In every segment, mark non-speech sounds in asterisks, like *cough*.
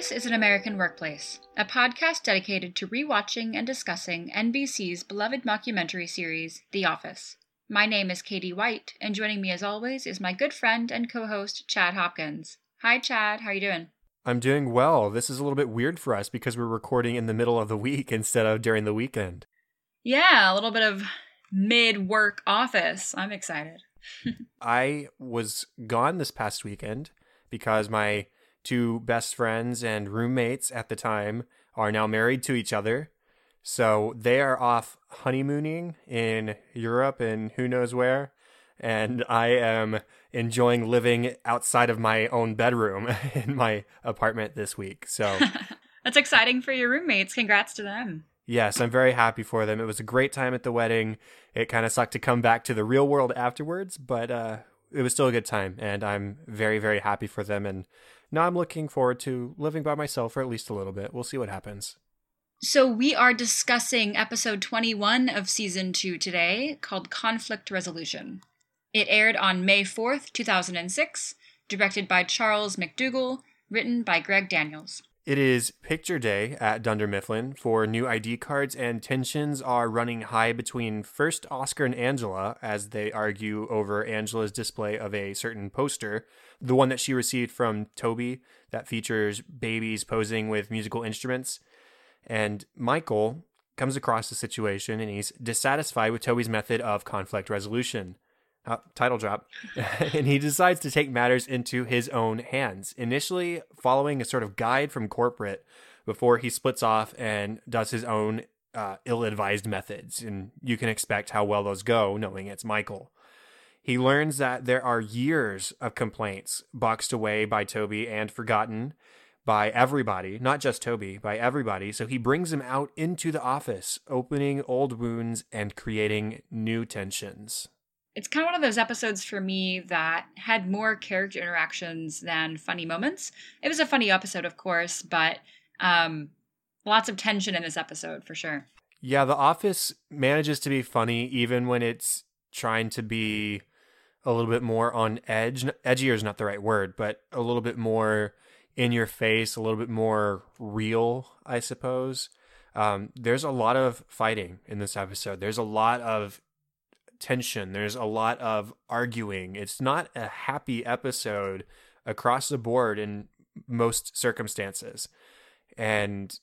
This is An American Workplace, a podcast dedicated to rewatching and discussing NBC's beloved mockumentary series, The Office. My name is Katie White, and joining me as always is my good friend and co-host Chad Hopkins. Hi Chad, how are you doing? I'm doing well. This is a little bit weird for us because we're recording in the middle of the week *laughs* instead of during the weekend. Yeah, a little bit of mid-work office. I'm excited. *laughs* I was gone this past weekend because my two best friends and roommates at the time are now married to each other. So they are off honeymooning in Europe and who knows where. And I am enjoying living outside of my own bedroom *laughs* in my apartment this week. So *laughs* that's exciting for your roommates. Congrats to them. Yes, I'm very happy for them. It was a great time at the wedding. It kind of sucked to come back to the real world afterwards, but uh, it was still a good time. And I'm very, very happy for them. And now I'm looking forward to living by myself for at least a little bit. We'll see what happens. So, we are discussing episode 21 of season 2 today called Conflict Resolution. It aired on May 4th, 2006, directed by Charles McDougall, written by Greg Daniels. It is picture day at Dunder Mifflin for new ID cards, and tensions are running high between first Oscar and Angela as they argue over Angela's display of a certain poster, the one that she received from Toby that features babies posing with musical instruments. And Michael comes across the situation and he's dissatisfied with Toby's method of conflict resolution. Uh, title drop. *laughs* and he decides to take matters into his own hands, initially following a sort of guide from corporate before he splits off and does his own uh, ill advised methods. And you can expect how well those go, knowing it's Michael. He learns that there are years of complaints boxed away by Toby and forgotten by everybody, not just Toby, by everybody. So he brings him out into the office, opening old wounds and creating new tensions it's kind of one of those episodes for me that had more character interactions than funny moments. It was a funny episode, of course, but um, lots of tension in this episode for sure. Yeah, The Office manages to be funny even when it's trying to be a little bit more on edge. Edgier is not the right word, but a little bit more in your face, a little bit more real, I suppose. Um, there's a lot of fighting in this episode. There's a lot of tension. There's a lot of arguing. It's not a happy episode across the board in most circumstances. And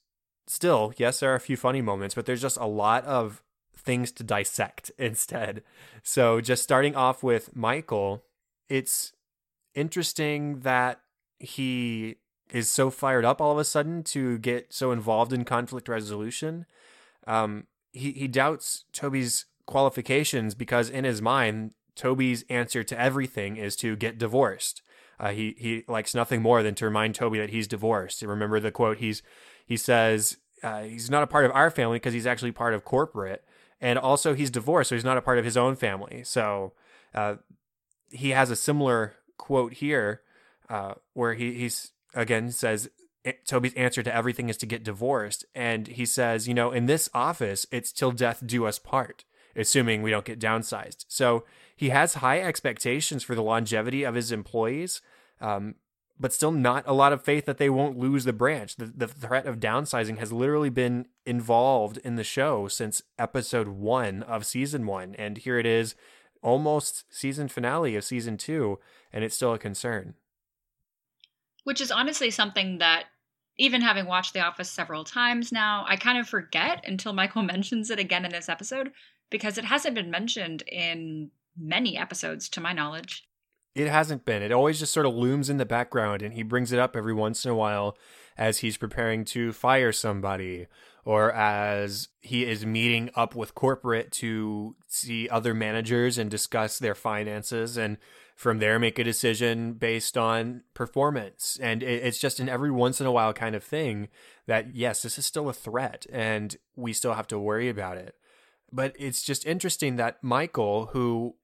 still, yes, there are a few funny moments, but there's just a lot of things to dissect *laughs* instead. So, just starting off with Michael, it's interesting that he is so fired up all of a sudden to get so involved in conflict resolution. Um, he he doubts Toby's qualifications because in his mind, Toby's answer to everything is to get divorced. Uh, he he likes nothing more than to remind Toby that he's divorced. Remember the quote? He's he says uh, he's not a part of our family because he's actually part of corporate, and also he's divorced, so he's not a part of his own family. So uh, he has a similar quote here uh, where he he's again says Toby's answer to everything is to get divorced, and he says, you know, in this office, it's till death do us part assuming we don't get downsized. So he has high expectations for the longevity of his employees, um, but still not a lot of faith that they won't lose the branch. The, the threat of downsizing has literally been involved in the show since episode one of season one. And here it is, almost season finale of season two, and it's still a concern. Which is honestly something that even having watched The Office several times now, I kind of forget until Michael *laughs* mentions it again in this episode because it hasn't been mentioned in many episodes to my knowledge. It hasn't been. It always just sort of looms in the background and he brings it up every once in a while as he's preparing to fire somebody or as he is meeting up with corporate to see other managers and discuss their finances and from there make a decision based on performance and it's just an every once in a while kind of thing that yes this is still a threat and we still have to worry about it but it's just interesting that Michael, who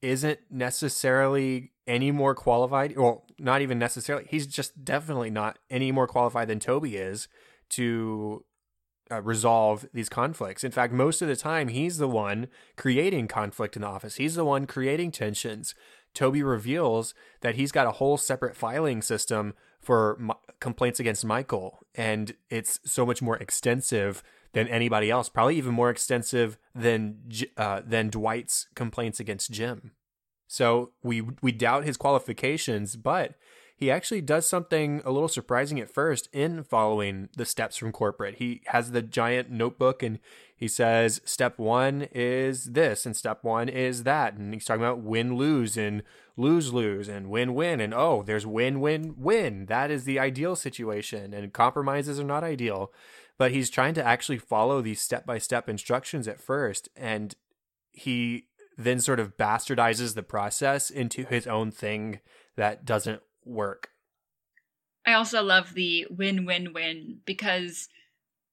isn't necessarily any more qualified, well, not even necessarily, he's just definitely not any more qualified than Toby is to uh, resolve these conflicts. In fact, most of the time, he's the one creating conflict in the office. He's the one creating tensions. Toby reveals that he's got a whole separate filing system for complaints against Michael, and it's so much more extensive than anybody else. Probably even more extensive than uh, than Dwight's complaints against Jim. So we we doubt his qualifications, but he actually does something a little surprising at first in following the steps from corporate. He has the giant notebook and he says, Step one is this, and step one is that. And he's talking about win lose and lose lose and win win. And oh, there's win win win. That is the ideal situation, and compromises are not ideal. But he's trying to actually follow these step by step instructions at first. And he then sort of bastardizes the process into his own thing that doesn't work. I also love the win win win because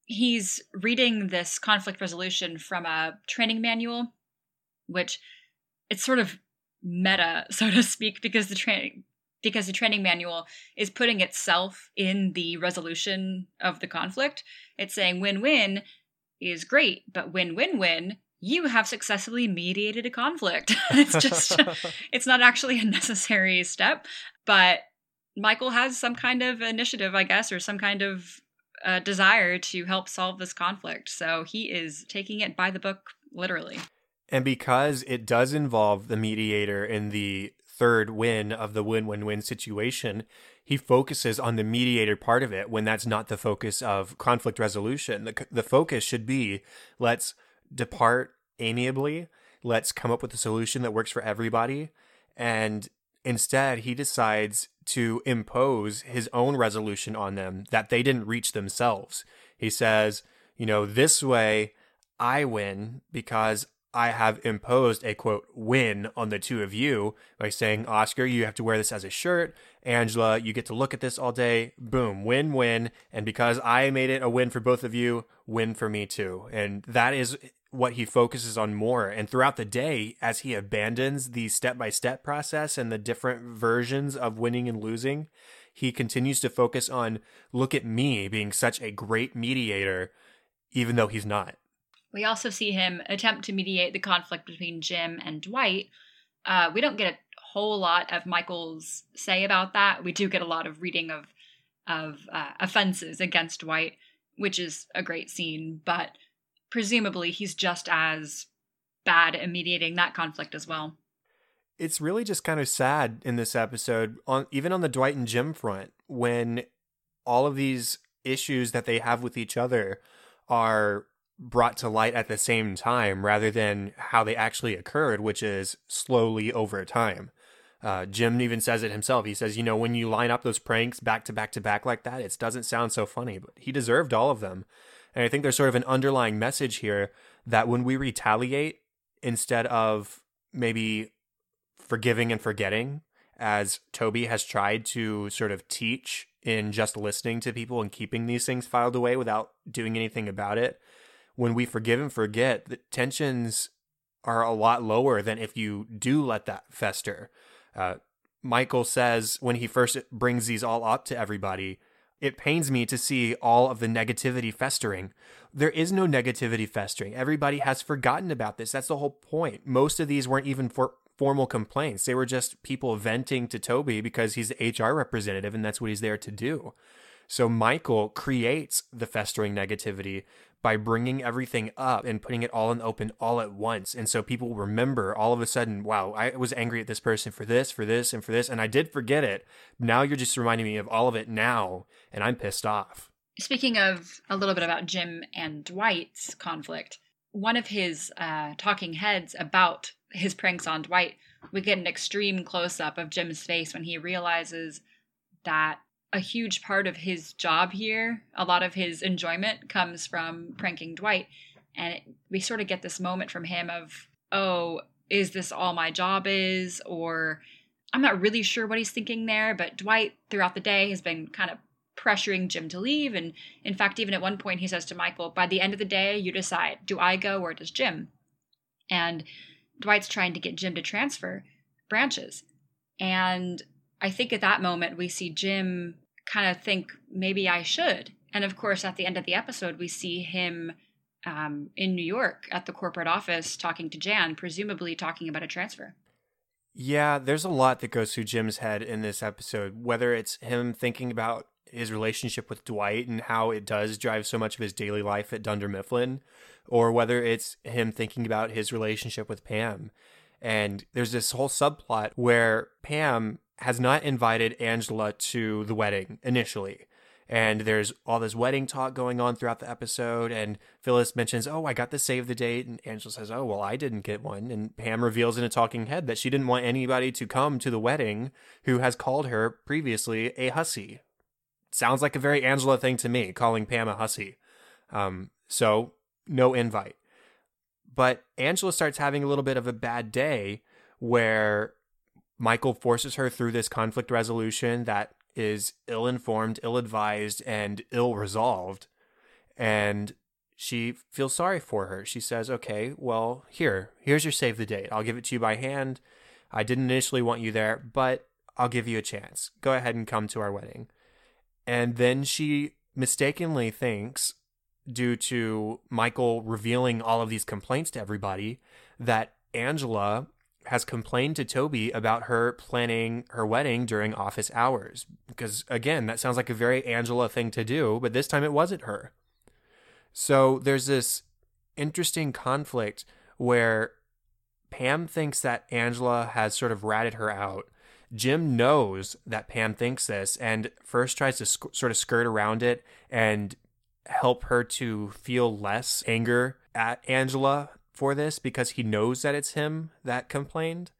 he's reading this conflict resolution from a training manual, which it's sort of meta, *laughs* so to speak, because the training because the training manual is putting itself in the resolution of the conflict. It's saying win win is great, but win win win you have successfully mediated a conflict. *laughs* it's just, *laughs* it's not actually a necessary step, but Michael has some kind of initiative, I guess, or some kind of uh, desire to help solve this conflict. So he is taking it by the book, literally. And because it does involve the mediator in the third win of the win win win situation, he focuses on the mediator part of it when that's not the focus of conflict resolution. The, the focus should be let's depart amiably. Let's come up with a solution that works for everybody. And instead, he decides to impose his own resolution on them that they didn't reach themselves. He says, you know, this way I win because I have imposed a quote win on the two of you by saying, Oscar, you have to wear this as a shirt. Angela, you get to look at this all day. Boom, win win. And because I made it a win for both of you, win for me too. And that is what he focuses on more. And throughout the day, as he abandons the step by step process and the different versions of winning and losing, he continues to focus on look at me being such a great mediator, even though he's not. We also see him attempt to mediate the conflict between Jim and Dwight. Uh, we don't get a whole lot of Michael's say about that. We do get a lot of reading of of uh, offenses against Dwight, which is a great scene, but presumably he's just as bad at mediating that conflict as well. It's really just kind of sad in this episode, on even on the Dwight and Jim front, when all of these issues that they have with each other are brought to light at the same time rather than how they actually occurred, which is slowly over time. Uh, Jim even says it himself. He says, you know, when you line up those pranks back to back to back like that, it doesn't sound so funny, but he deserved all of them. And I think there's sort of an underlying message here that when we retaliate, instead of maybe forgiving and forgetting, as Toby has tried to sort of teach in just listening to people and keeping these things filed away without doing anything about it, when we forgive and forget, the tensions are a lot lower than if you do let that fester. Uh, Michael says when he first brings these all up to everybody, it pains me to see all of the negativity festering. There is no negativity festering. Everybody has forgotten about this. That's the whole point. Most of these weren't even for formal complaints. They were just people venting to Toby because he's the HR representative and that's what he's there to do. So Michael creates the festering negativity by bringing everything up and putting it all in open all at once. And so people remember all of a sudden, wow, I was angry at this person for this, for this, and for this. And I did forget it. Now you're just reminding me of all of it now. And I'm pissed off. Speaking of a little bit about Jim and Dwight's conflict, one of his uh, talking heads about his pranks on Dwight, we get an extreme close up of Jim's face when he realizes that a huge part of his job here, a lot of his enjoyment comes from pranking Dwight. And it, we sort of get this moment from him of, oh, is this all my job is? Or I'm not really sure what he's thinking there, but Dwight throughout the day has been kind of pressuring Jim to leave. And in fact, even at one point, he says to Michael, by the end of the day, you decide do I go or does Jim? And Dwight's trying to get Jim to transfer branches. And I think at that moment we see Jim kind of think maybe I should. And of course, at the end of the episode, we see him um, in New York at the corporate office talking to Jan, presumably talking about a transfer. Yeah, there's a lot that goes through Jim's head in this episode, whether it's him thinking about his relationship with Dwight and how it does drive so much of his daily life at Dunder Mifflin, or whether it's him thinking about his relationship with Pam. And there's this whole subplot where Pam has not invited Angela to the wedding initially. And there's all this wedding talk going on throughout the episode. And Phyllis mentions, Oh, I got the save the date. And Angela says, Oh, well, I didn't get one. And Pam reveals in a talking head that she didn't want anybody to come to the wedding who has called her previously a hussy. Sounds like a very Angela thing to me, calling Pam a hussy. Um, so, no invite. But Angela starts having a little bit of a bad day where Michael forces her through this conflict resolution that is ill informed, ill advised, and ill resolved. And she feels sorry for her. She says, Okay, well, here, here's your save the date. I'll give it to you by hand. I didn't initially want you there, but I'll give you a chance. Go ahead and come to our wedding. And then she mistakenly thinks, due to Michael revealing all of these complaints to everybody, that Angela has complained to Toby about her planning her wedding during office hours. Because again, that sounds like a very Angela thing to do, but this time it wasn't her. So there's this interesting conflict where Pam thinks that Angela has sort of ratted her out. Jim knows that Pam thinks this and first tries to sc- sort of skirt around it and help her to feel less anger at Angela for this because he knows that it's him that complained.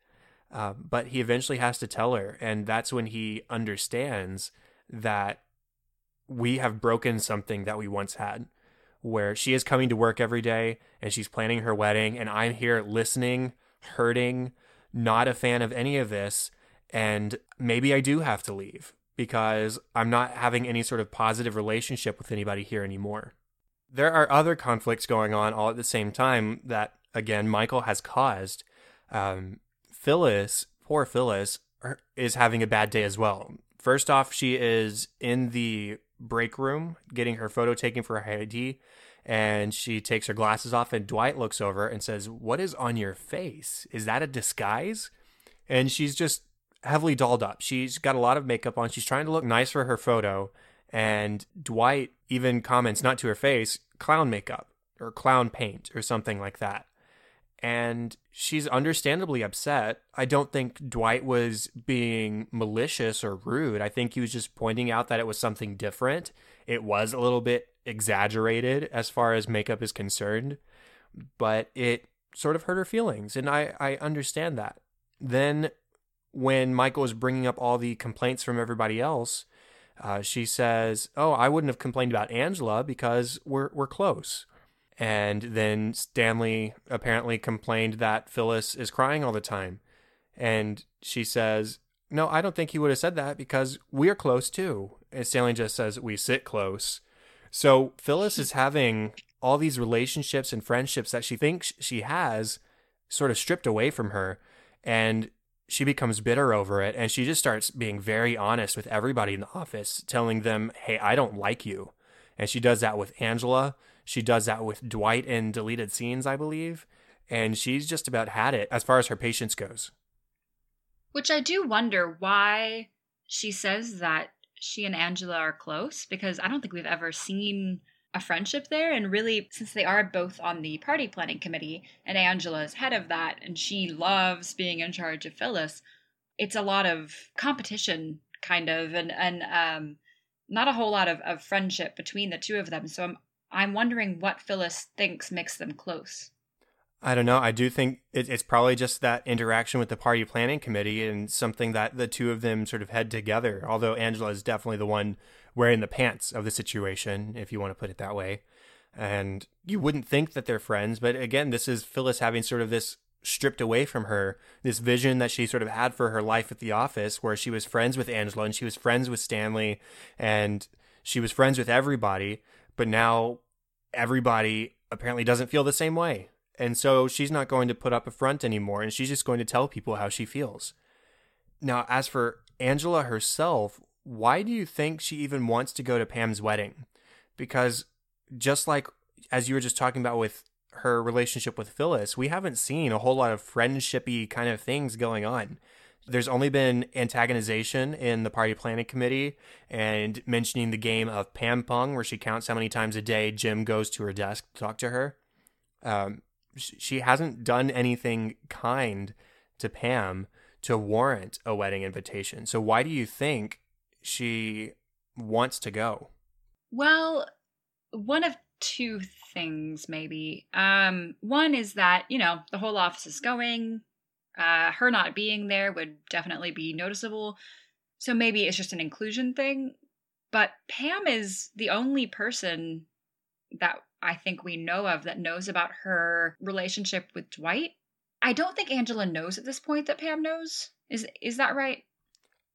Uh, but he eventually has to tell her, and that's when he understands that we have broken something that we once had, where she is coming to work every day and she's planning her wedding, and I'm here listening, hurting, not a fan of any of this, and maybe I do have to leave because I'm not having any sort of positive relationship with anybody here anymore there are other conflicts going on all at the same time that again Michael has caused. Um, Phyllis, poor Phyllis, is having a bad day as well. First off, she is in the break room getting her photo taken for her ID, and she takes her glasses off, and Dwight looks over and says, "What is on your face? Is that a disguise?" And she's just heavily dolled up. She's got a lot of makeup on. She's trying to look nice for her photo, and Dwight even comments, not to her face, clown makeup or clown paint or something like that. And she's understandably upset. I don't think Dwight was being malicious or rude. I think he was just pointing out that it was something different. It was a little bit exaggerated as far as makeup is concerned, but it sort of hurt her feelings. And I, I understand that. Then, when Michael was bringing up all the complaints from everybody else, uh, she says, "Oh, I wouldn't have complained about Angela because we're we're close." And then Stanley apparently complained that Phyllis is crying all the time, and she says, "No, I don't think he would have said that because we're close too." And Stanley just says, "We sit close." So Phyllis is having all these relationships and friendships that she thinks she has sort of stripped away from her, and she becomes bitter over it and she just starts being very honest with everybody in the office, telling them, Hey, I don't like you. And she does that with Angela. She does that with Dwight in deleted scenes, I believe. And she's just about had it as far as her patience goes. Which I do wonder why she says that she and Angela are close because I don't think we've ever seen a friendship there. And really, since they are both on the party planning committee, and Angela is head of that, and she loves being in charge of Phyllis, it's a lot of competition, kind of, and and um, not a whole lot of, of friendship between the two of them. So I'm I'm wondering what Phyllis thinks makes them close. I don't know. I do think it, it's probably just that interaction with the party planning committee and something that the two of them sort of had together. Although Angela is definitely the one wearing the pants of the situation, if you want to put it that way. And you wouldn't think that they're friends, but again, this is Phyllis having sort of this stripped away from her, this vision that she sort of had for her life at the office, where she was friends with Angela and she was friends with Stanley and she was friends with everybody, but now everybody apparently doesn't feel the same way. And so she's not going to put up a front anymore and she's just going to tell people how she feels. Now, as for Angela herself, why do you think she even wants to go to Pam's wedding? Because just like as you were just talking about with her relationship with Phyllis, we haven't seen a whole lot of friendshipy kind of things going on. There's only been antagonization in the party planning committee and mentioning the game of Pam Pong, where she counts how many times a day Jim goes to her desk to talk to her. Um, she hasn't done anything kind to Pam to warrant a wedding invitation. So why do you think she wants to go? Well, one of two things maybe. Um one is that, you know, the whole office is going. Uh her not being there would definitely be noticeable. So maybe it's just an inclusion thing, but Pam is the only person that I think we know of that knows about her relationship with Dwight. I don't think Angela knows at this point that Pam knows. Is is that right?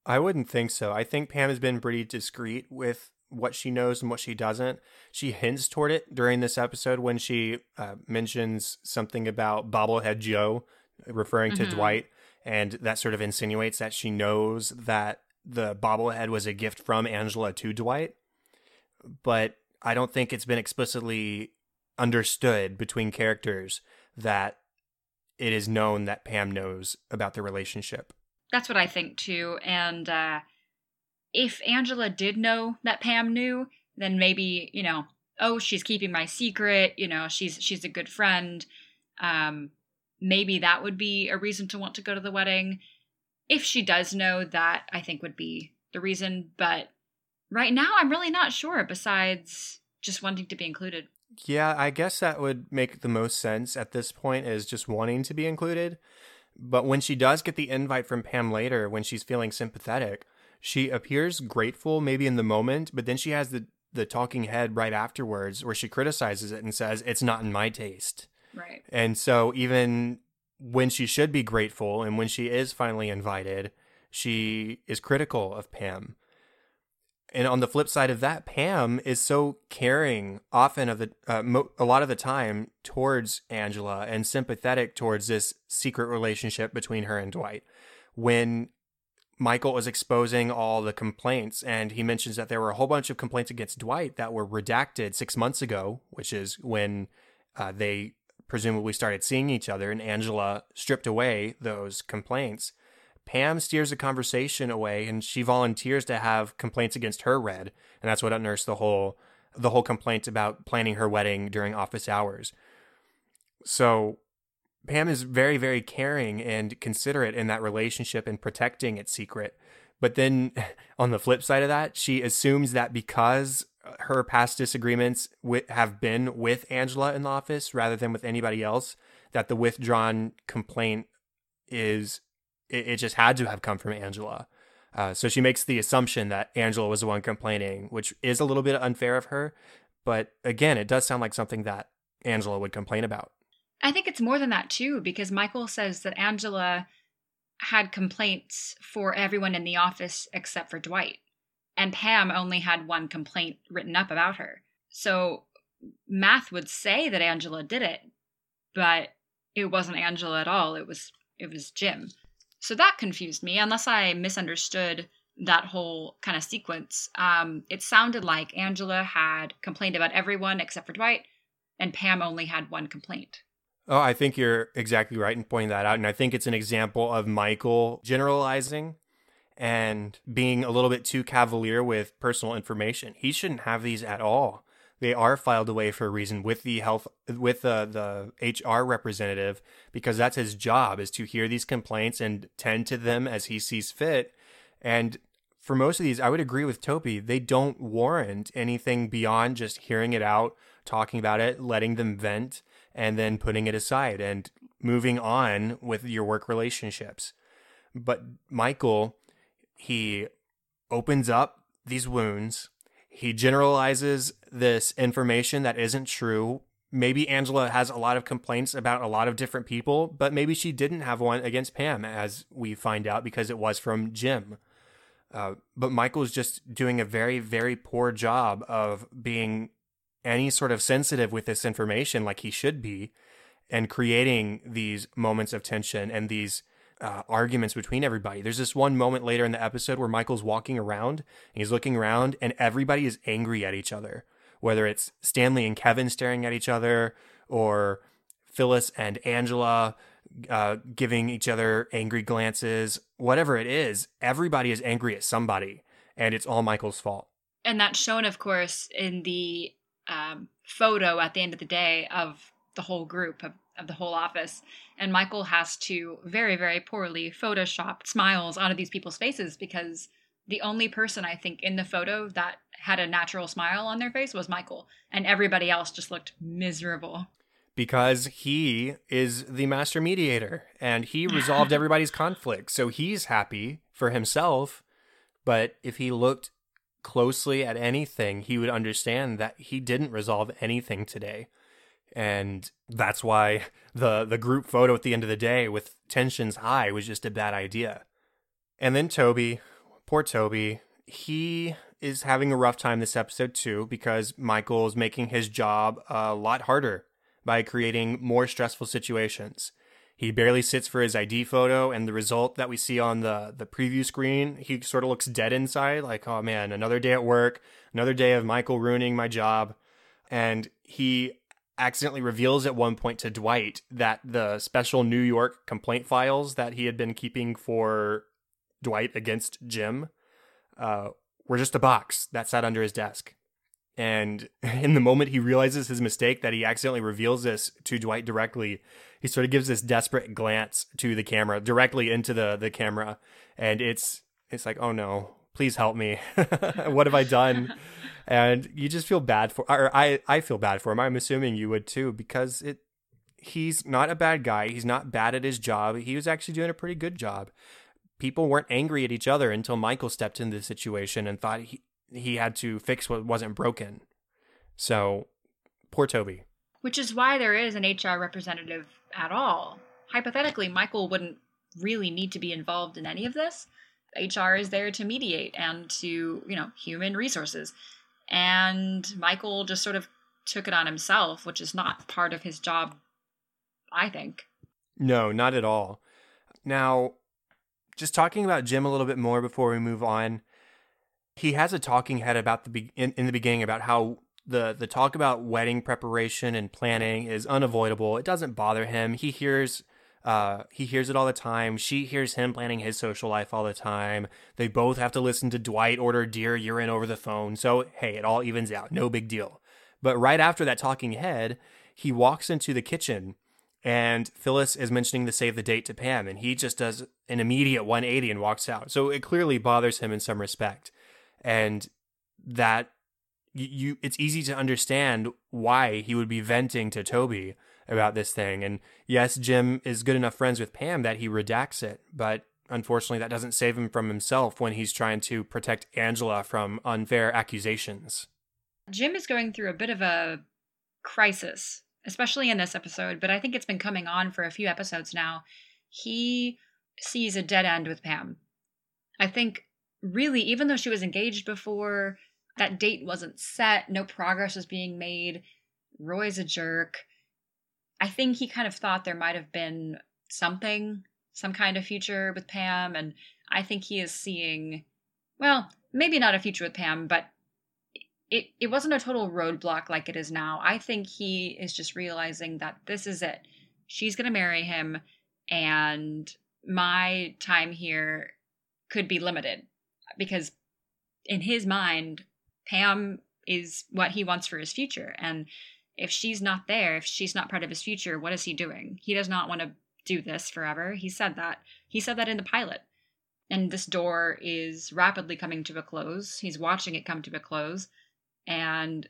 I wouldn't think so. I think Pam has been pretty discreet with what she knows and what she doesn't. She hints toward it during this episode when she uh, mentions something about bobblehead Joe, referring to mm-hmm. Dwight, and that sort of insinuates that she knows that the bobblehead was a gift from Angela to Dwight. But I don't think it's been explicitly understood between characters that it is known that Pam knows about the relationship. That's what I think too. And uh, if Angela did know that Pam knew, then maybe you know, oh, she's keeping my secret. You know, she's she's a good friend. Um, maybe that would be a reason to want to go to the wedding. If she does know, that I think would be the reason. But right now, I'm really not sure. Besides just wanting to be included. Yeah, I guess that would make the most sense at this point is just wanting to be included. But when she does get the invite from Pam later, when she's feeling sympathetic, she appears grateful maybe in the moment, but then she has the the talking head right afterwards where she criticizes it and says it's not in my taste. Right. And so even when she should be grateful and when she is finally invited, she is critical of Pam and on the flip side of that, Pam is so caring often of the uh, mo- a lot of the time towards Angela and sympathetic towards this secret relationship between her and Dwight. When Michael is exposing all the complaints, and he mentions that there were a whole bunch of complaints against Dwight that were redacted six months ago, which is when uh, they presumably started seeing each other, and Angela stripped away those complaints. Pam steers the conversation away and she volunteers to have complaints against her read. And that's what unearths the whole the whole complaint about planning her wedding during office hours. So Pam is very, very caring and considerate in that relationship and protecting its secret. But then *laughs* on the flip side of that, she assumes that because her past disagreements with, have been with Angela in the office rather than with anybody else, that the withdrawn complaint is it, it just had to have come from Angela. Uh, so she makes the assumption that Angela was the one complaining, which is a little bit unfair of her. But again, it does sound like something that Angela would complain about. I think it's more than that too, because Michael says that Angela had complaints for everyone in the office except for Dwight. And Pam only had one complaint written up about her. So math would say that Angela did it, but it wasn't Angela at all. It was it was Jim. So that confused me, unless I misunderstood that whole kind of sequence. Um, it sounded like Angela had complained about everyone except for Dwight, and Pam only had one complaint. Oh, I think you're exactly right in pointing that out. And I think it's an example of Michael generalizing and being a little bit too cavalier with personal information. He shouldn't have these at all they are filed away for a reason with the health with the the HR representative because that's his job is to hear these complaints and tend to them as he sees fit. And for most of these, I would agree with Toby. They don't warrant anything beyond just hearing it out, talking about it, letting them vent, and then putting it aside and moving on with your work relationships. But Michael, he opens up these wounds he generalizes this information that isn't true. Maybe Angela has a lot of complaints about a lot of different people, but maybe she didn't have one against Pam, as we find out because it was from Jim. Uh, but Michael's just doing a very, very poor job of being any sort of sensitive with this information like he should be and creating these moments of tension and these uh, arguments between everybody. There's this one moment later in the episode where Michael's walking around and he's looking around and everybody is angry at each other, whether it's Stanley and Kevin staring at each other or Phyllis and Angela uh, giving each other angry glances, whatever it is, everybody is angry at somebody, and it's all Michael's fault. And that's shown, of course, in the um, photo at the end of the day of the whole group of, of the whole office. And Michael has to very, very poorly Photoshop smiles onto these people's faces because the only person I think in the photo that had a natural smile on their face was Michael, and everybody else just looked miserable. Because he is the master mediator and he resolved *laughs* everybody's conflict. So he's happy for himself. But if he looked closely at anything, he would understand that he didn't resolve anything today. And that's why the the group photo at the end of the day with tensions high was just a bad idea. And then Toby, poor Toby, he is having a rough time this episode too because Michael is making his job a lot harder by creating more stressful situations. He barely sits for his ID photo, and the result that we see on the, the preview screen, he sort of looks dead inside, like, oh man, another day at work, another day of Michael ruining my job. And he accidentally reveals at one point to Dwight that the special New York complaint files that he had been keeping for Dwight against Jim uh, were just a box that sat under his desk. And *laughs* in the moment he realizes his mistake, that he accidentally reveals this to Dwight directly, he sort of gives this desperate glance to the camera, directly into the the camera, and it's it's like, oh no, please help me. *laughs* what have I done? *laughs* and you just feel bad for, or I I feel bad for him. I'm assuming you would too, because it he's not a bad guy. He's not bad at his job. He was actually doing a pretty good job. People weren't angry at each other until Michael stepped into the situation and thought he he had to fix what wasn't broken. So, poor Toby. Which is why there is an HR representative at all. Hypothetically, Michael wouldn't really need to be involved in any of this. HR is there to mediate and to, you know, human resources. And Michael just sort of took it on himself, which is not part of his job, I think. No, not at all. Now, just talking about Jim a little bit more before we move on, he has a talking head about the be- in, in the beginning about how the the talk about wedding preparation and planning is unavoidable. It doesn't bother him. He hears uh, he hears it all the time. She hears him planning his social life all the time. They both have to listen to Dwight order deer urine over the phone. So hey, it all evens out. No big deal. But right after that talking head, he walks into the kitchen and Phyllis is mentioning the save the date to Pam, and he just does an immediate 180 and walks out. So it clearly bothers him in some respect and that you, you it's easy to understand why he would be venting to Toby about this thing. And yes, Jim is good enough friends with Pam that he redacts it, but unfortunately that doesn't save him from himself when he's trying to protect Angela from unfair accusations. Jim is going through a bit of a crisis, especially in this episode, but I think it's been coming on for a few episodes now. He sees a dead end with Pam. I think really, even though she was engaged before, that date wasn't set, no progress was being made. Roy's a jerk. I think he kind of thought there might have been something, some kind of future with Pam, and I think he is seeing, well, maybe not a future with Pam, but it, it wasn't a total roadblock like it is now. I think he is just realizing that this is it. She's going to marry him, and my time here could be limited because in his mind, Pam is what he wants for his future. And if she's not there, if she's not part of his future, what is he doing? He does not want to do this forever. He said that. He said that in the pilot. And this door is rapidly coming to a close. He's watching it come to a close and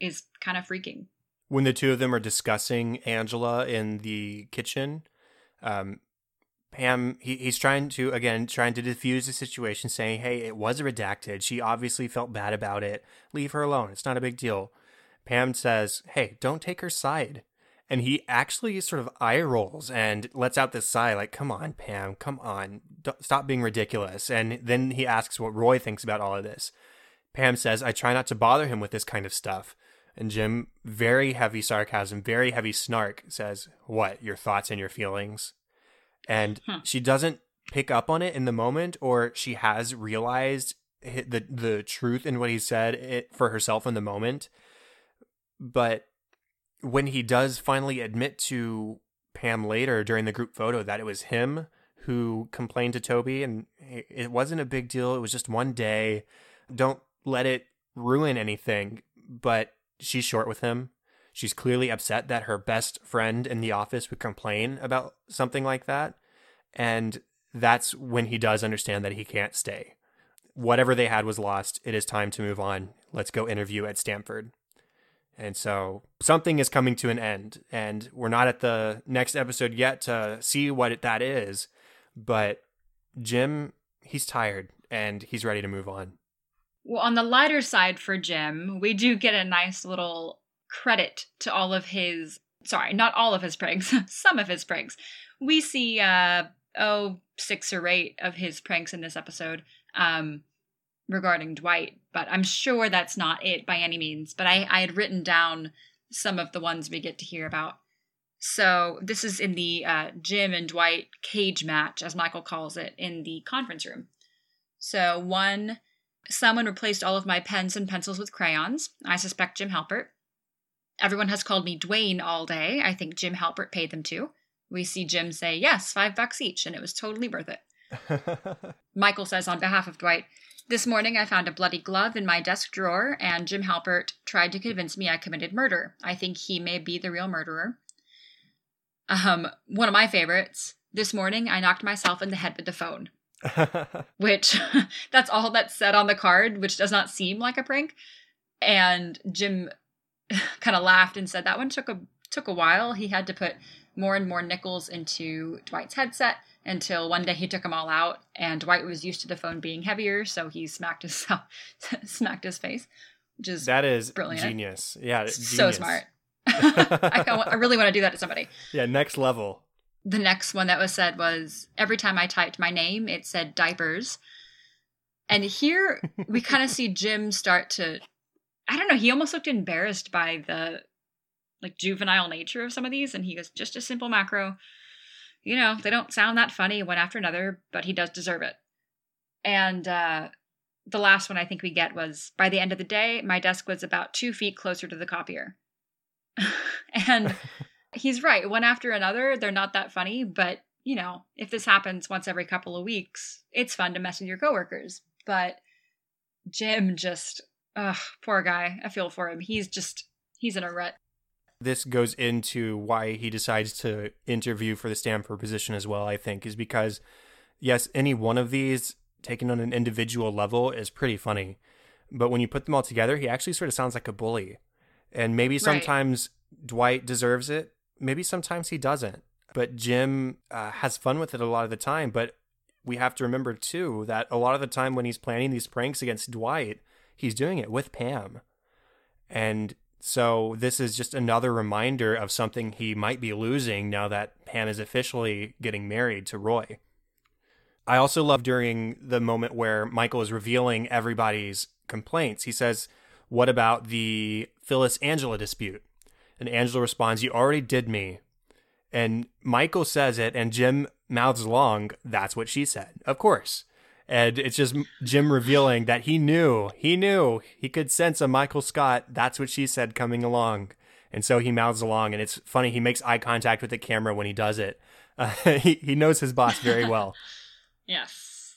is kind of freaking. When the two of them are discussing Angela in the kitchen, um, Pam, he, he's trying to, again, trying to diffuse the situation, saying, hey, it was redacted. She obviously felt bad about it. Leave her alone. It's not a big deal. Pam says, hey, don't take her side. And he actually sort of eye rolls and lets out this sigh, like, come on, Pam, come on. Don't, stop being ridiculous. And then he asks what Roy thinks about all of this. Pam says, I try not to bother him with this kind of stuff. And Jim, very heavy sarcasm, very heavy snark, says, What, your thoughts and your feelings? and hmm. she doesn't pick up on it in the moment or she has realized the the truth in what he said it, for herself in the moment but when he does finally admit to Pam later during the group photo that it was him who complained to Toby and it wasn't a big deal. It was just one day. Don't let it ruin anything. But she's short with him. She's clearly upset that her best friend in the office would complain about something like that. And that's when he does understand that he can't stay. Whatever they had was lost. It is time to move on. Let's go interview at Stamford. And so something is coming to an end. And we're not at the next episode yet to see what that is. But Jim, he's tired and he's ready to move on. Well, on the lighter side for Jim, we do get a nice little credit to all of his sorry, not all of his pranks, *laughs* some of his pranks. We see uh oh six or eight of his pranks in this episode um regarding Dwight, but I'm sure that's not it by any means. But I, I had written down some of the ones we get to hear about. So this is in the uh, Jim and Dwight cage match, as Michael calls it, in the conference room. So one, someone replaced all of my pens and pencils with crayons. I suspect Jim Halpert. Everyone has called me Dwayne all day. I think Jim Halpert paid them too. We see Jim say, yes, five bucks each, and it was totally worth it. *laughs* Michael says on behalf of Dwight, this morning I found a bloody glove in my desk drawer, and Jim Halpert tried to convince me I committed murder. I think he may be the real murderer. Um, one of my favorites. This morning I knocked myself in the head with the phone. *laughs* which *laughs* that's all that's said on the card, which does not seem like a prank. And Jim *laughs* kind of laughed and said that one took a took a while. He had to put more and more nickels into Dwight's headset until one day he took them all out and Dwight was used to the phone being heavier, so he smacked his *laughs* smacked his face, which is that is brilliant. genius. Yeah, genius. so smart. *laughs* I, I really want to do that to somebody. Yeah, next level. The next one that was said was every time I typed my name, it said diapers. And here we *laughs* kind of see Jim start to I don't know, he almost looked embarrassed by the like juvenile nature of some of these and he goes just a simple macro you know they don't sound that funny one after another but he does deserve it. And uh the last one i think we get was by the end of the day my desk was about two feet closer to the copier. *laughs* And *laughs* he's right. One after another they're not that funny but you know if this happens once every couple of weeks it's fun to mess with your coworkers. But jim just ugh poor guy. I feel for him. He's just he's in a rut this goes into why he decides to interview for the Stamford position as well, I think, is because, yes, any one of these taken on an individual level is pretty funny. But when you put them all together, he actually sort of sounds like a bully. And maybe sometimes right. Dwight deserves it, maybe sometimes he doesn't. But Jim uh, has fun with it a lot of the time. But we have to remember, too, that a lot of the time when he's planning these pranks against Dwight, he's doing it with Pam. And so this is just another reminder of something he might be losing now that Pam is officially getting married to Roy. I also love during the moment where Michael is revealing everybody's complaints. He says, What about the Phyllis Angela dispute? And Angela responds, You already did me. And Michael says it, and Jim mouths along, That's what she said. Of course and it's just Jim revealing that he knew, he knew, he could sense a Michael Scott. That's what she said coming along, and so he mouths along, and it's funny. He makes eye contact with the camera when he does it. Uh, *laughs* he he knows his boss very well. *laughs* yes,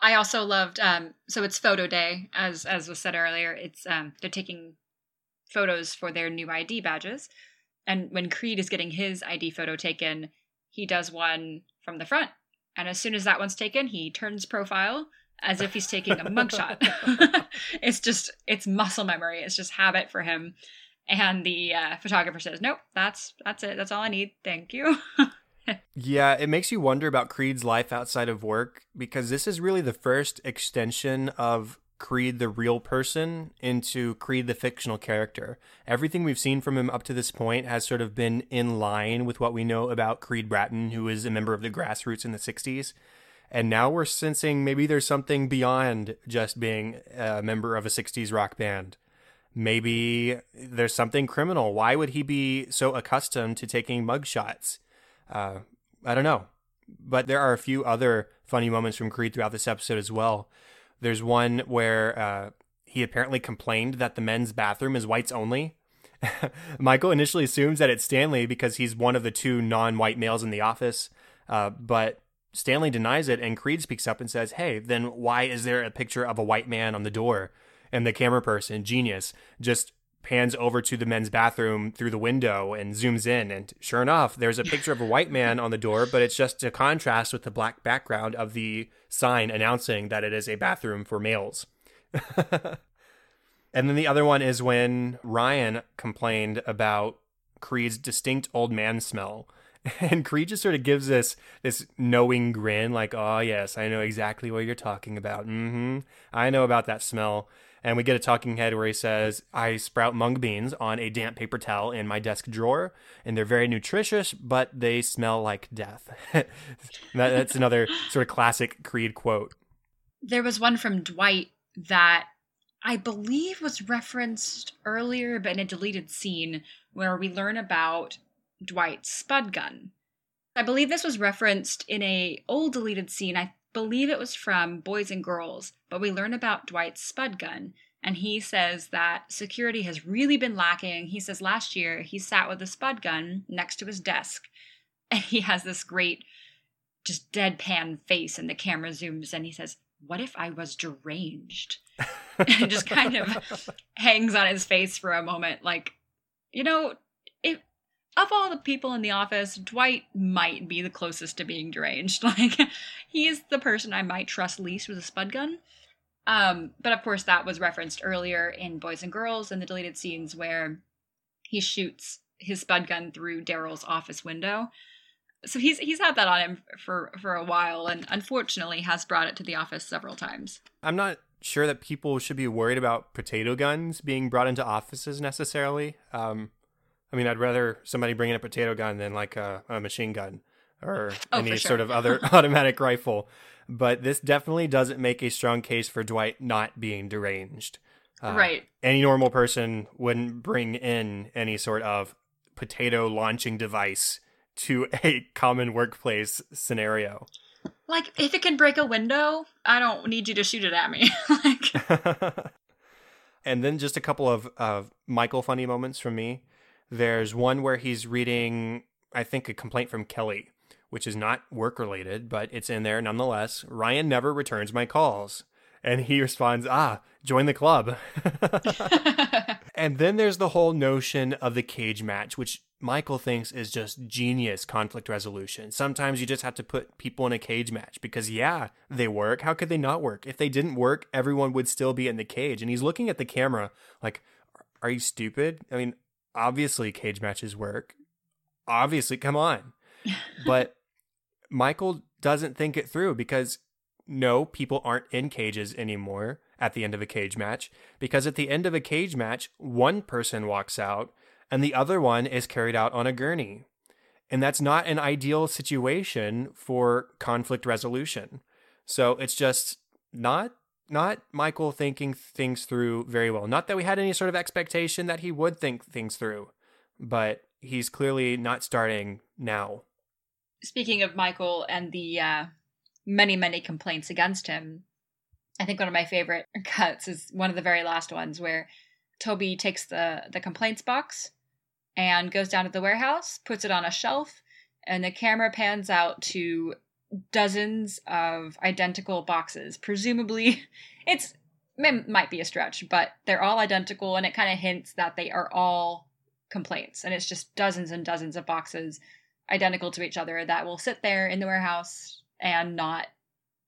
I also loved. Um, so it's photo day, as as was said earlier. It's um, they're taking photos for their new ID badges, and when Creed is getting his ID photo taken, he does one from the front and as soon as that one's taken, he turns profile as if he's taking a mugshot. *laughs* it's just it's muscle memory. It's just habit for him. And the uh, photographer says, "Nope, that's that's it. That's all I need. Thank you." *laughs* yeah, it makes you wonder about Creed's life outside of work because this is really the first extension of Creed the real person into Creed the fictional character. Everything we've seen from him up to this point has sort of been in line with what we know about Creed Bratton, who is a member of the Grass Roots in the 60s. And now we're sensing maybe there's something beyond just being a member of a 60s rock band. Maybe there's something criminal. Why would he be so accustomed to taking mugshots? Uh, I don't know. But there are a few other funny moments from Creed throughout this episode as well. There's one where uh, he apparently complained that the men's bathroom is whites only, *laughs* Michael initially assumes that it's Stanley because he's one of the two non white males in the office, uh, but Stanley denies it, and Creed speaks up and says, Hey, then why is there a picture of a white man on the door? And the camera person, genius, just pans over to the men's bathroom through the window and zooms in. And sure enough, there's a picture of a white man on the door, but it's just a contrast with the black background of the sign announcing that it is a bathroom for males. *laughs* and then the other one is when Ryan complained about Creed's distinct old man smell. *laughs* And Creed just sort of gives this this knowing grin, like, "Oh yes, I know exactly what you're talking about. Mm-hmm. I know about that smell." And we get a talking head where he says, I sprout mung beans on a damp paper towel in my desk drawer, and they're very nutritious, but they smell like death. *laughs* that, that's another sort of classic Creed quote. There was one from Dwight that I believe was referenced earlier, but in a deleted scene where we learn about Dwight's spud gun. I believe this was referenced in a old deleted scene. I believe it was from Boys and Girls, but we learn about Dwight's spud gun. And he says that security has really been lacking. He says last year he sat with a spud gun next to his desk, *laughs* and he has this great, just deadpan face, and the camera zooms, and he says, What if I was deranged? *laughs* and just kind of *laughs* hangs on his face for a moment, like, you know, of all the people in the office, Dwight might be the closest to being deranged. *laughs* Like, he's the person I might trust least with a spud gun. Um, but of course, that was referenced earlier in Boys and Girls in the deleted scenes where he shoots his spud gun through Darryl's office window. So he's he's had that on him for for a while, and unfortunately has brought it to the office several times. I'm not sure that people should be worried about potato guns being brought into offices necessarily. Um, I mean, I'd rather somebody bring in a potato gun than like a, a machine gun or oh, any sure. sort of other *laughs* automatic rifle. But this definitely doesn't make a strong case for Dwight not being deranged. Uh, right. Any normal person wouldn't bring in any sort of potato launching device to *laughs* a common workplace scenario. Like, if it can break a window, I don't need you to shoot it at me. *laughs* like. and then just a couple of uh, Michael funny moments from me. There's one where he's reading, I think, a complaint from Kelly, which is not work related, but it's in there nonetheless. Ryan never returns my calls. And he responds, Ah, join the club. *laughs* and then there's the whole notion of the cage match, which Michael thinks is just genius conflict resolution. Sometimes you just have to put people in a cage match because, yeah, they work. How could they not work? If they didn't work, everyone would still be in the cage. And he's looking at the camera like, Are you stupid? I mean, obviously cage matches work. Obviously, come on. *laughs* but Michael doesn't think it through because no, people aren't in cages anymore at the end of a cage match because at the end of a cage match, one person walks out and the other one is carried out on a gurney. And that's not an ideal situation for conflict resolution. So it's just not not Michael thinking things through very well. Not that we had any sort of expectation that he would think things through, but he's clearly not starting now. Speaking of Michael and the uh, many, many complaints against him, I think one of my favorite *laughs* cuts is one of the very last ones where Toby takes the, the complaints box and goes down to the warehouse, puts it on a shelf, and the camera pans out to dozens of identical boxes. Presumably, *laughs* it's it might be a stretch, but they're all identical, and it kind of hints that they are all complaints, and it's just dozens and dozens of boxes identical to each other that will sit there in the warehouse and not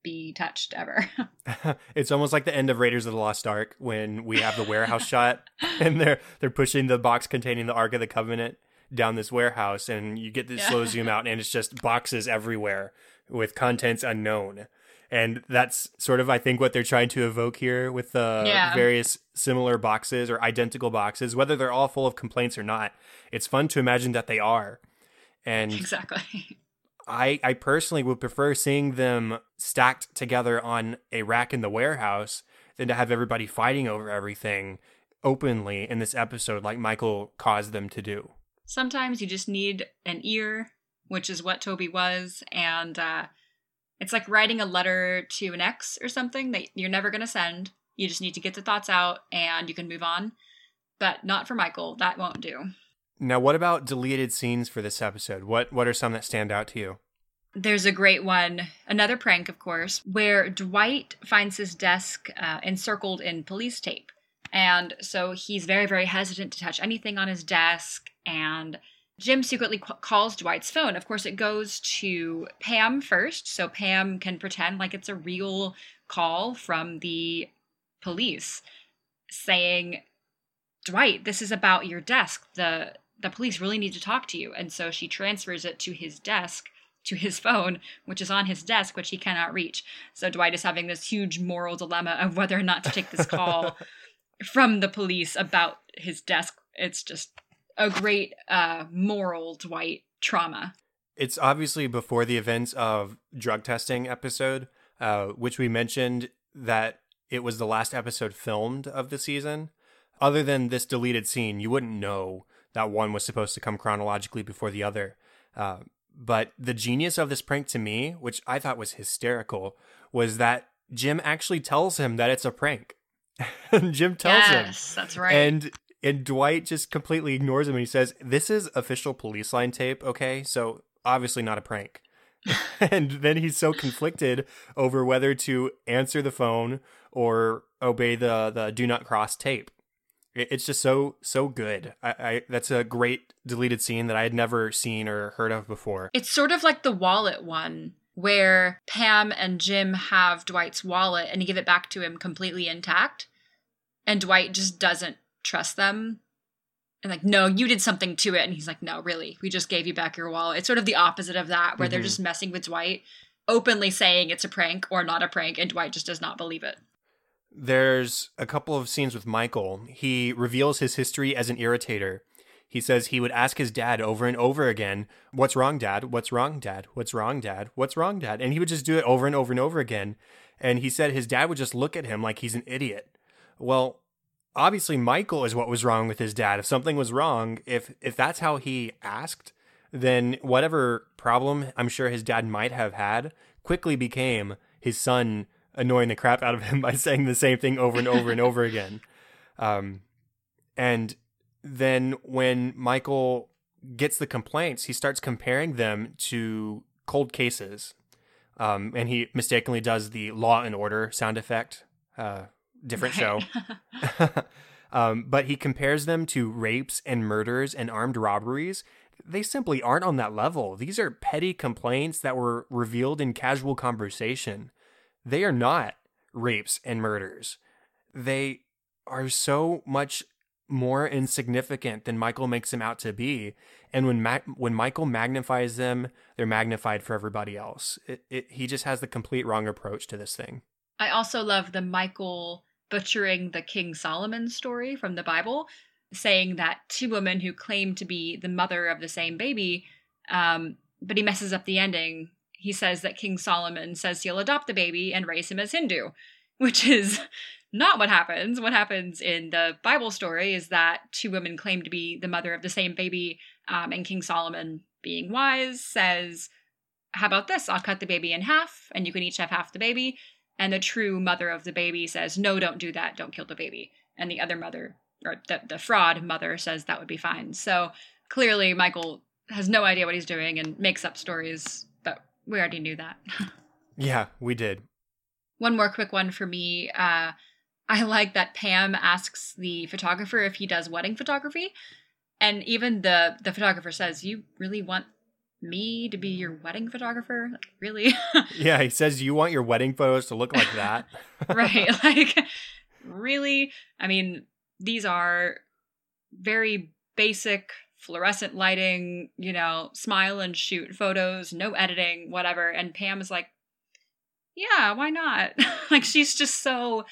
be touched ever. *laughs* *laughs* it's almost like the end of Raiders of the Lost Ark when we have the warehouse shot and they're they're pushing the box containing the Ark of the Covenant down this warehouse and you get this yeah. slow zoom out and it's just boxes everywhere with contents unknown. And that's sort of, I think, what they're trying to evoke here with the yeah. various similar boxes or identical boxes, whether they're all full of complaints or not. It's fun to imagine that they are. And exactly. *laughs* I, I personally would prefer seeing them stacked together on a rack in the warehouse than to have everybody fighting over everything openly in this episode like Michael caused them to do. Sometimes you just need an ear which is what Toby was, and uh, it's like writing a letter to an ex or something that you're never going to send. You just need to get the thoughts out and you can move on. but not for Michael. That won't do. Now, what about deleted scenes for this episode? What what are some that stand out to you? There's a great one, another prank, of course, where Dwight finds his desk uh, encircled in police tape. And so he's very, very hesitant to touch anything on his desk. And Jim secretly qu- calls Dwight's phone. Of course, it goes to Pam first, so Pam can pretend like it's a real call from the police saying, Dwight, this is about your desk. The the police really need to talk to you. And so she transfers it to his desk to his phone, which is on his desk, which he cannot reach. So Dwight is having this huge moral dilemma of whether or not to take this call *laughs* from the police about his desk. It's just a great uh, moral Dwight trauma. It's obviously before the events of drug testing episode, uh, which we mentioned that it was the last episode filmed of the season. Other than this deleted scene, you wouldn't know that one was supposed to come chronologically before the other. Uh, but the genius of this prank to me, which I thought was hysterical, was that Jim actually tells him that it's a prank. *laughs* Jim tells yes, him. Yes, that's right. And and Dwight just completely ignores him and he says, "This is official police line tape, okay? So obviously not a prank." *laughs* *laughs* and then he's so conflicted over whether to answer the phone or obey the the do not cross tape it's just so so good. I, I, that's a great deleted scene that I had never seen or heard of before. It's sort of like the wallet one where Pam and Jim have Dwight's wallet and give it back to him completely intact, and Dwight just doesn't trust them. And like, no, you did something to it. And he's like, no, really, we just gave you back your wallet. It's sort of the opposite of that, where mm-hmm. they're just messing with Dwight, openly saying it's a prank or not a prank, and Dwight just does not believe it. There's a couple of scenes with Michael. He reveals his history as an irritator. He says he would ask his dad over and over again, What's wrong, dad? What's wrong, dad? What's wrong, dad? What's wrong, dad? And he would just do it over and over and over again. And he said his dad would just look at him like he's an idiot. Well, obviously Michael is what was wrong with his dad. If something was wrong, if if that's how he asked, then whatever problem I'm sure his dad might have had quickly became his son annoying the crap out of him *laughs* by saying the same thing over and over and over again. Um, and then when Michael gets the complaints, he starts comparing them to cold cases. Um, and he mistakenly does the Law and Order sound effect. Uh, different right. show. *laughs* *laughs* um, but he compares them to rapes and murders and armed robberies. They simply aren't on that level. These are petty complaints that were revealed in casual conversation they are not rapes and murders. They are so much more insignificant than Michael makes them out to be. And when Ma- when Michael magnifies them, they're magnified for everybody else. It, it, he just has the complete wrong approach to this thing. I also love the Michael butchering the King Solomon story from the Bible, saying that two women who claim to be the mother of the same baby, um, but he messes up the ending he says that King Solomon says he'll adopt the baby and raise him as Hindu, *laughs* which is not what happens. What happens in the Bible story is that two women claim to be the mother of the same baby, um, and King Solomon, being wise, says, How about this? I'll cut the baby in half, and you can each have half the baby. And the true mother of the baby says, No, don't do that. Don't kill the baby. And the other mother, or the, the fraud mother, says that would be fine. So clearly, Michael has no idea what he's doing and makes up stories but we already knew that. *laughs* yeah, we did. One more quick one for me. Uh, I like that Pam asks the photographer if he does wedding photography, and even the the photographer says, "You really want me to be your wedding photographer? Like, really?" *laughs* yeah, he says, "You want your wedding photos to look like that?" *laughs* right? *laughs* Like, really? I mean, these are very basic fluorescent lighting, you know, smile and shoot photos, no editing, whatever. And Pam is like, yeah, why not? like she's just so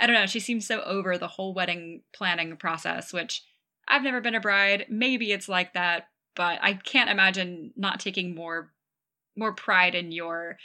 I don't know, she seems so over the whole wedding planning process, which I've never been a bride. Maybe it's like that, but I can't imagine not taking more more pride in your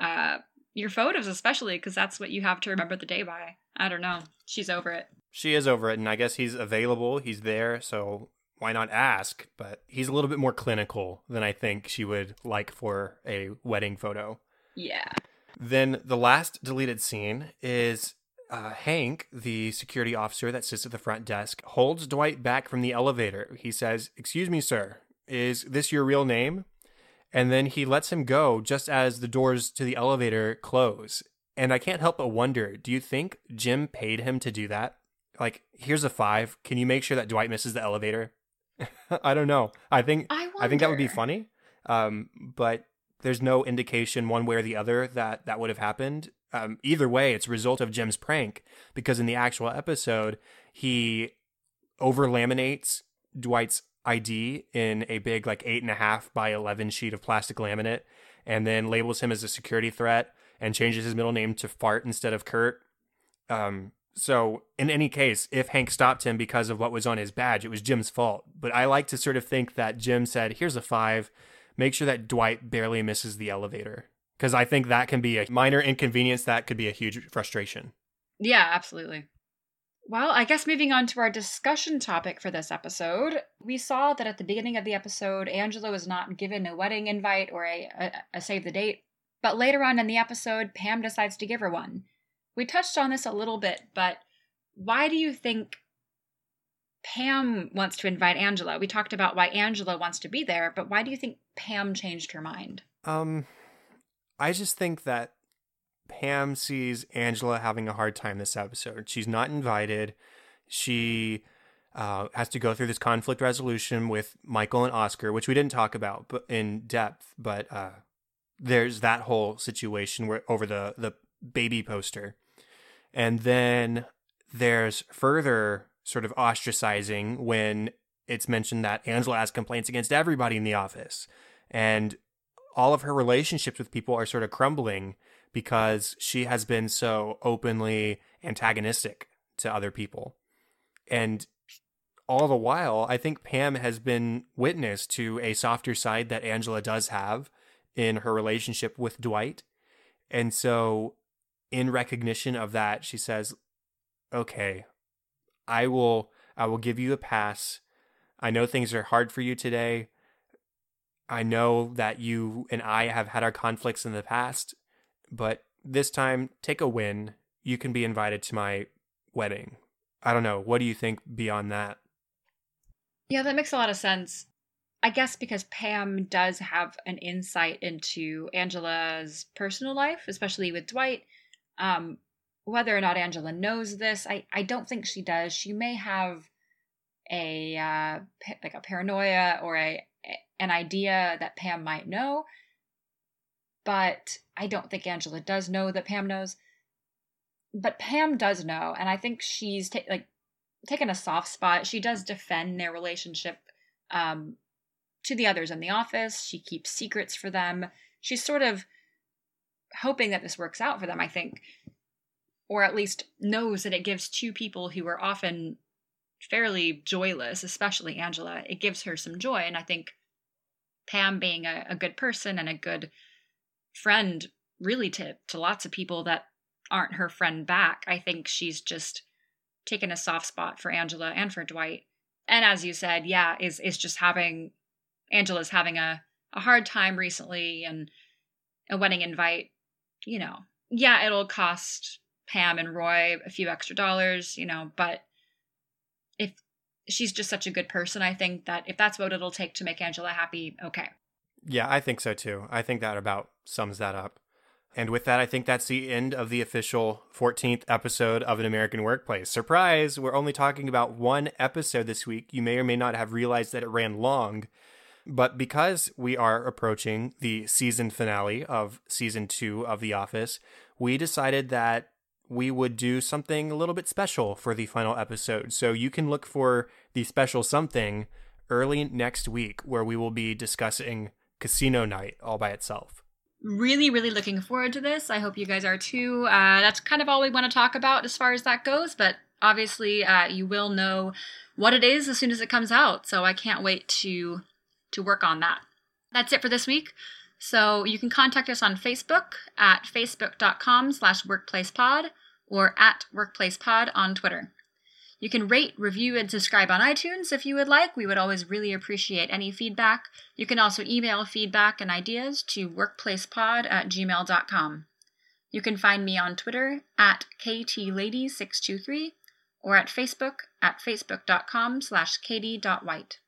uh your photos especially because that's what you have to remember the day by. I don't know. She's over it. She is over it and I guess he's available, he's there, so why not ask? But he's a little bit more clinical than I think she would like for a wedding photo. Yeah. Then the last deleted scene is uh, Hank, the security officer that sits at the front desk, holds Dwight back from the elevator. He says, Excuse me, sir, is this your real name? And then he lets him go just as the doors to the elevator close. And I can't help but wonder do you think Jim paid him to do that? Like, here's a five. Can you make sure that Dwight misses the elevator? *laughs* I don't know. I think I, I think that would be funny. Um, but there's no indication one way or the other that that would have happened. Um, either way, it's a result of Jim's prank because in the actual episode, he over laminates Dwight's ID in a big like eight and a half by eleven sheet of plastic laminate, and then labels him as a security threat and changes his middle name to Fart instead of Kurt. Um, so in any case, if Hank stopped him because of what was on his badge, it was Jim's fault. But I like to sort of think that Jim said, "Here's a five. Make sure that Dwight barely misses the elevator." Because I think that can be a minor inconvenience that could be a huge frustration. Yeah, absolutely. Well, I guess moving on to our discussion topic for this episode, we saw that at the beginning of the episode, Angela was not given a wedding invite or a, a, a save the date, but later on in the episode, Pam decides to give her one. We touched on this a little bit, but why do you think Pam wants to invite Angela? We talked about why Angela wants to be there, but why do you think Pam changed her mind? Um, I just think that Pam sees Angela having a hard time this episode. She's not invited. She uh, has to go through this conflict resolution with Michael and Oscar, which we didn't talk about but in depth. But uh, there's that whole situation where over the the baby poster, and then there's further sort of ostracizing when it's mentioned that Angela has complaints against everybody in the office, and all of her relationships with people are sort of crumbling because she has been so openly antagonistic to other people. And all the while, I think Pam has been witness to a softer side that Angela does have in her relationship with Dwight. And so, in recognition of that, she says, "Okay, I will I will give you a pass. I know things are hard for you today. I know that you and I have had our conflicts in the past, but this time take a win. You can be invited to my wedding. I don't know. What do you think beyond that? Yeah, that makes a lot of sense. I guess because Pam does have an insight into Angela's personal life, especially with Dwight. Um, whether or not Angela knows this, I, I don't think she does. She may have a uh, pa- like a paranoia or a an idea that Pam might know, but I don't think Angela does know that Pam knows. But Pam does know, and I think she's ta- like taken a soft spot. She does defend their relationship um, to the others in the office. She keeps secrets for them. She's sort of hoping that this works out for them, I think, or at least knows that it gives two people who are often fairly joyless, especially Angela, it gives her some joy. And I think Pam being a, a good person and a good friend, really to to lots of people that aren't her friend back, I think she's just taken a soft spot for Angela and for Dwight. And as you said, yeah, is is just having Angela's having a, a hard time recently and a wedding invite, you know. Yeah, it'll cost Pam and Roy a few extra dollars, you know, but if she's just such a good person, I think that if that's what it'll take to make Angela happy, okay. Yeah, I think so too. I think that about sums that up. And with that, I think that's the end of the official 14th episode of An American Workplace. Surprise! We're only talking about one episode this week. You may or may not have realized that it ran long. But because we are approaching the season finale of season two of The Office, we decided that we would do something a little bit special for the final episode. So you can look for the special something early next week, where we will be discussing Casino Night all by itself. Really, really looking forward to this. I hope you guys are too. Uh, that's kind of all we want to talk about as far as that goes, but obviously uh, you will know what it is as soon as it comes out. So I can't wait to to work on that. That's it for this week. So you can contact us on Facebook at facebook.com slash workplacepod or at workplacepod on Twitter. You can rate, review, and subscribe on iTunes if you would like. We would always really appreciate any feedback. You can also email feedback and ideas to workplacepod at gmail.com. You can find me on Twitter at KTLady623 or at Facebook at facebook.com slash katie.white.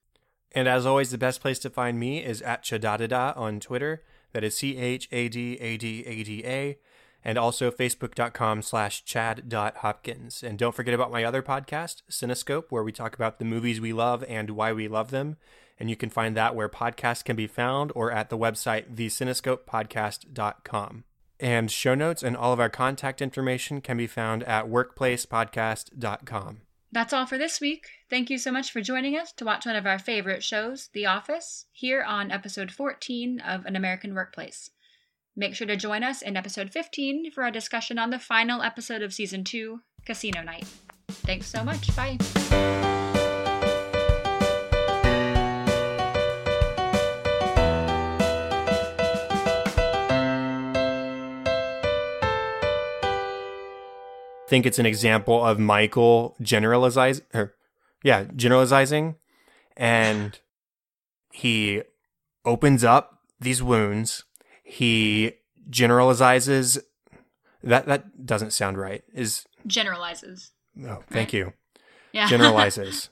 And as always, the best place to find me is at Chadadada on Twitter. That is C H A D A D A D A. And also facebook.com slash chad.hopkins. And don't forget about my other podcast, Cinescope, where we talk about the movies we love and why we love them. And you can find that where podcasts can be found or at the website, thecinescopepodcast.com. And show notes and all of our contact information can be found at workplacepodcast.com. That's all for this week. Thank you so much for joining us to watch one of our favorite shows, The Office, here on episode 14 of An American Workplace. Make sure to join us in episode 15 for our discussion on the final episode of season 2, Casino Night. Thanks so much. Bye. I think it's an example of Michael generalizing or er, yeah, generalizing and he opens up these wounds. He generalizes that that doesn't sound right. Is generalizes. Oh, thank Right? you. Yeah. *laughs* Generalizes.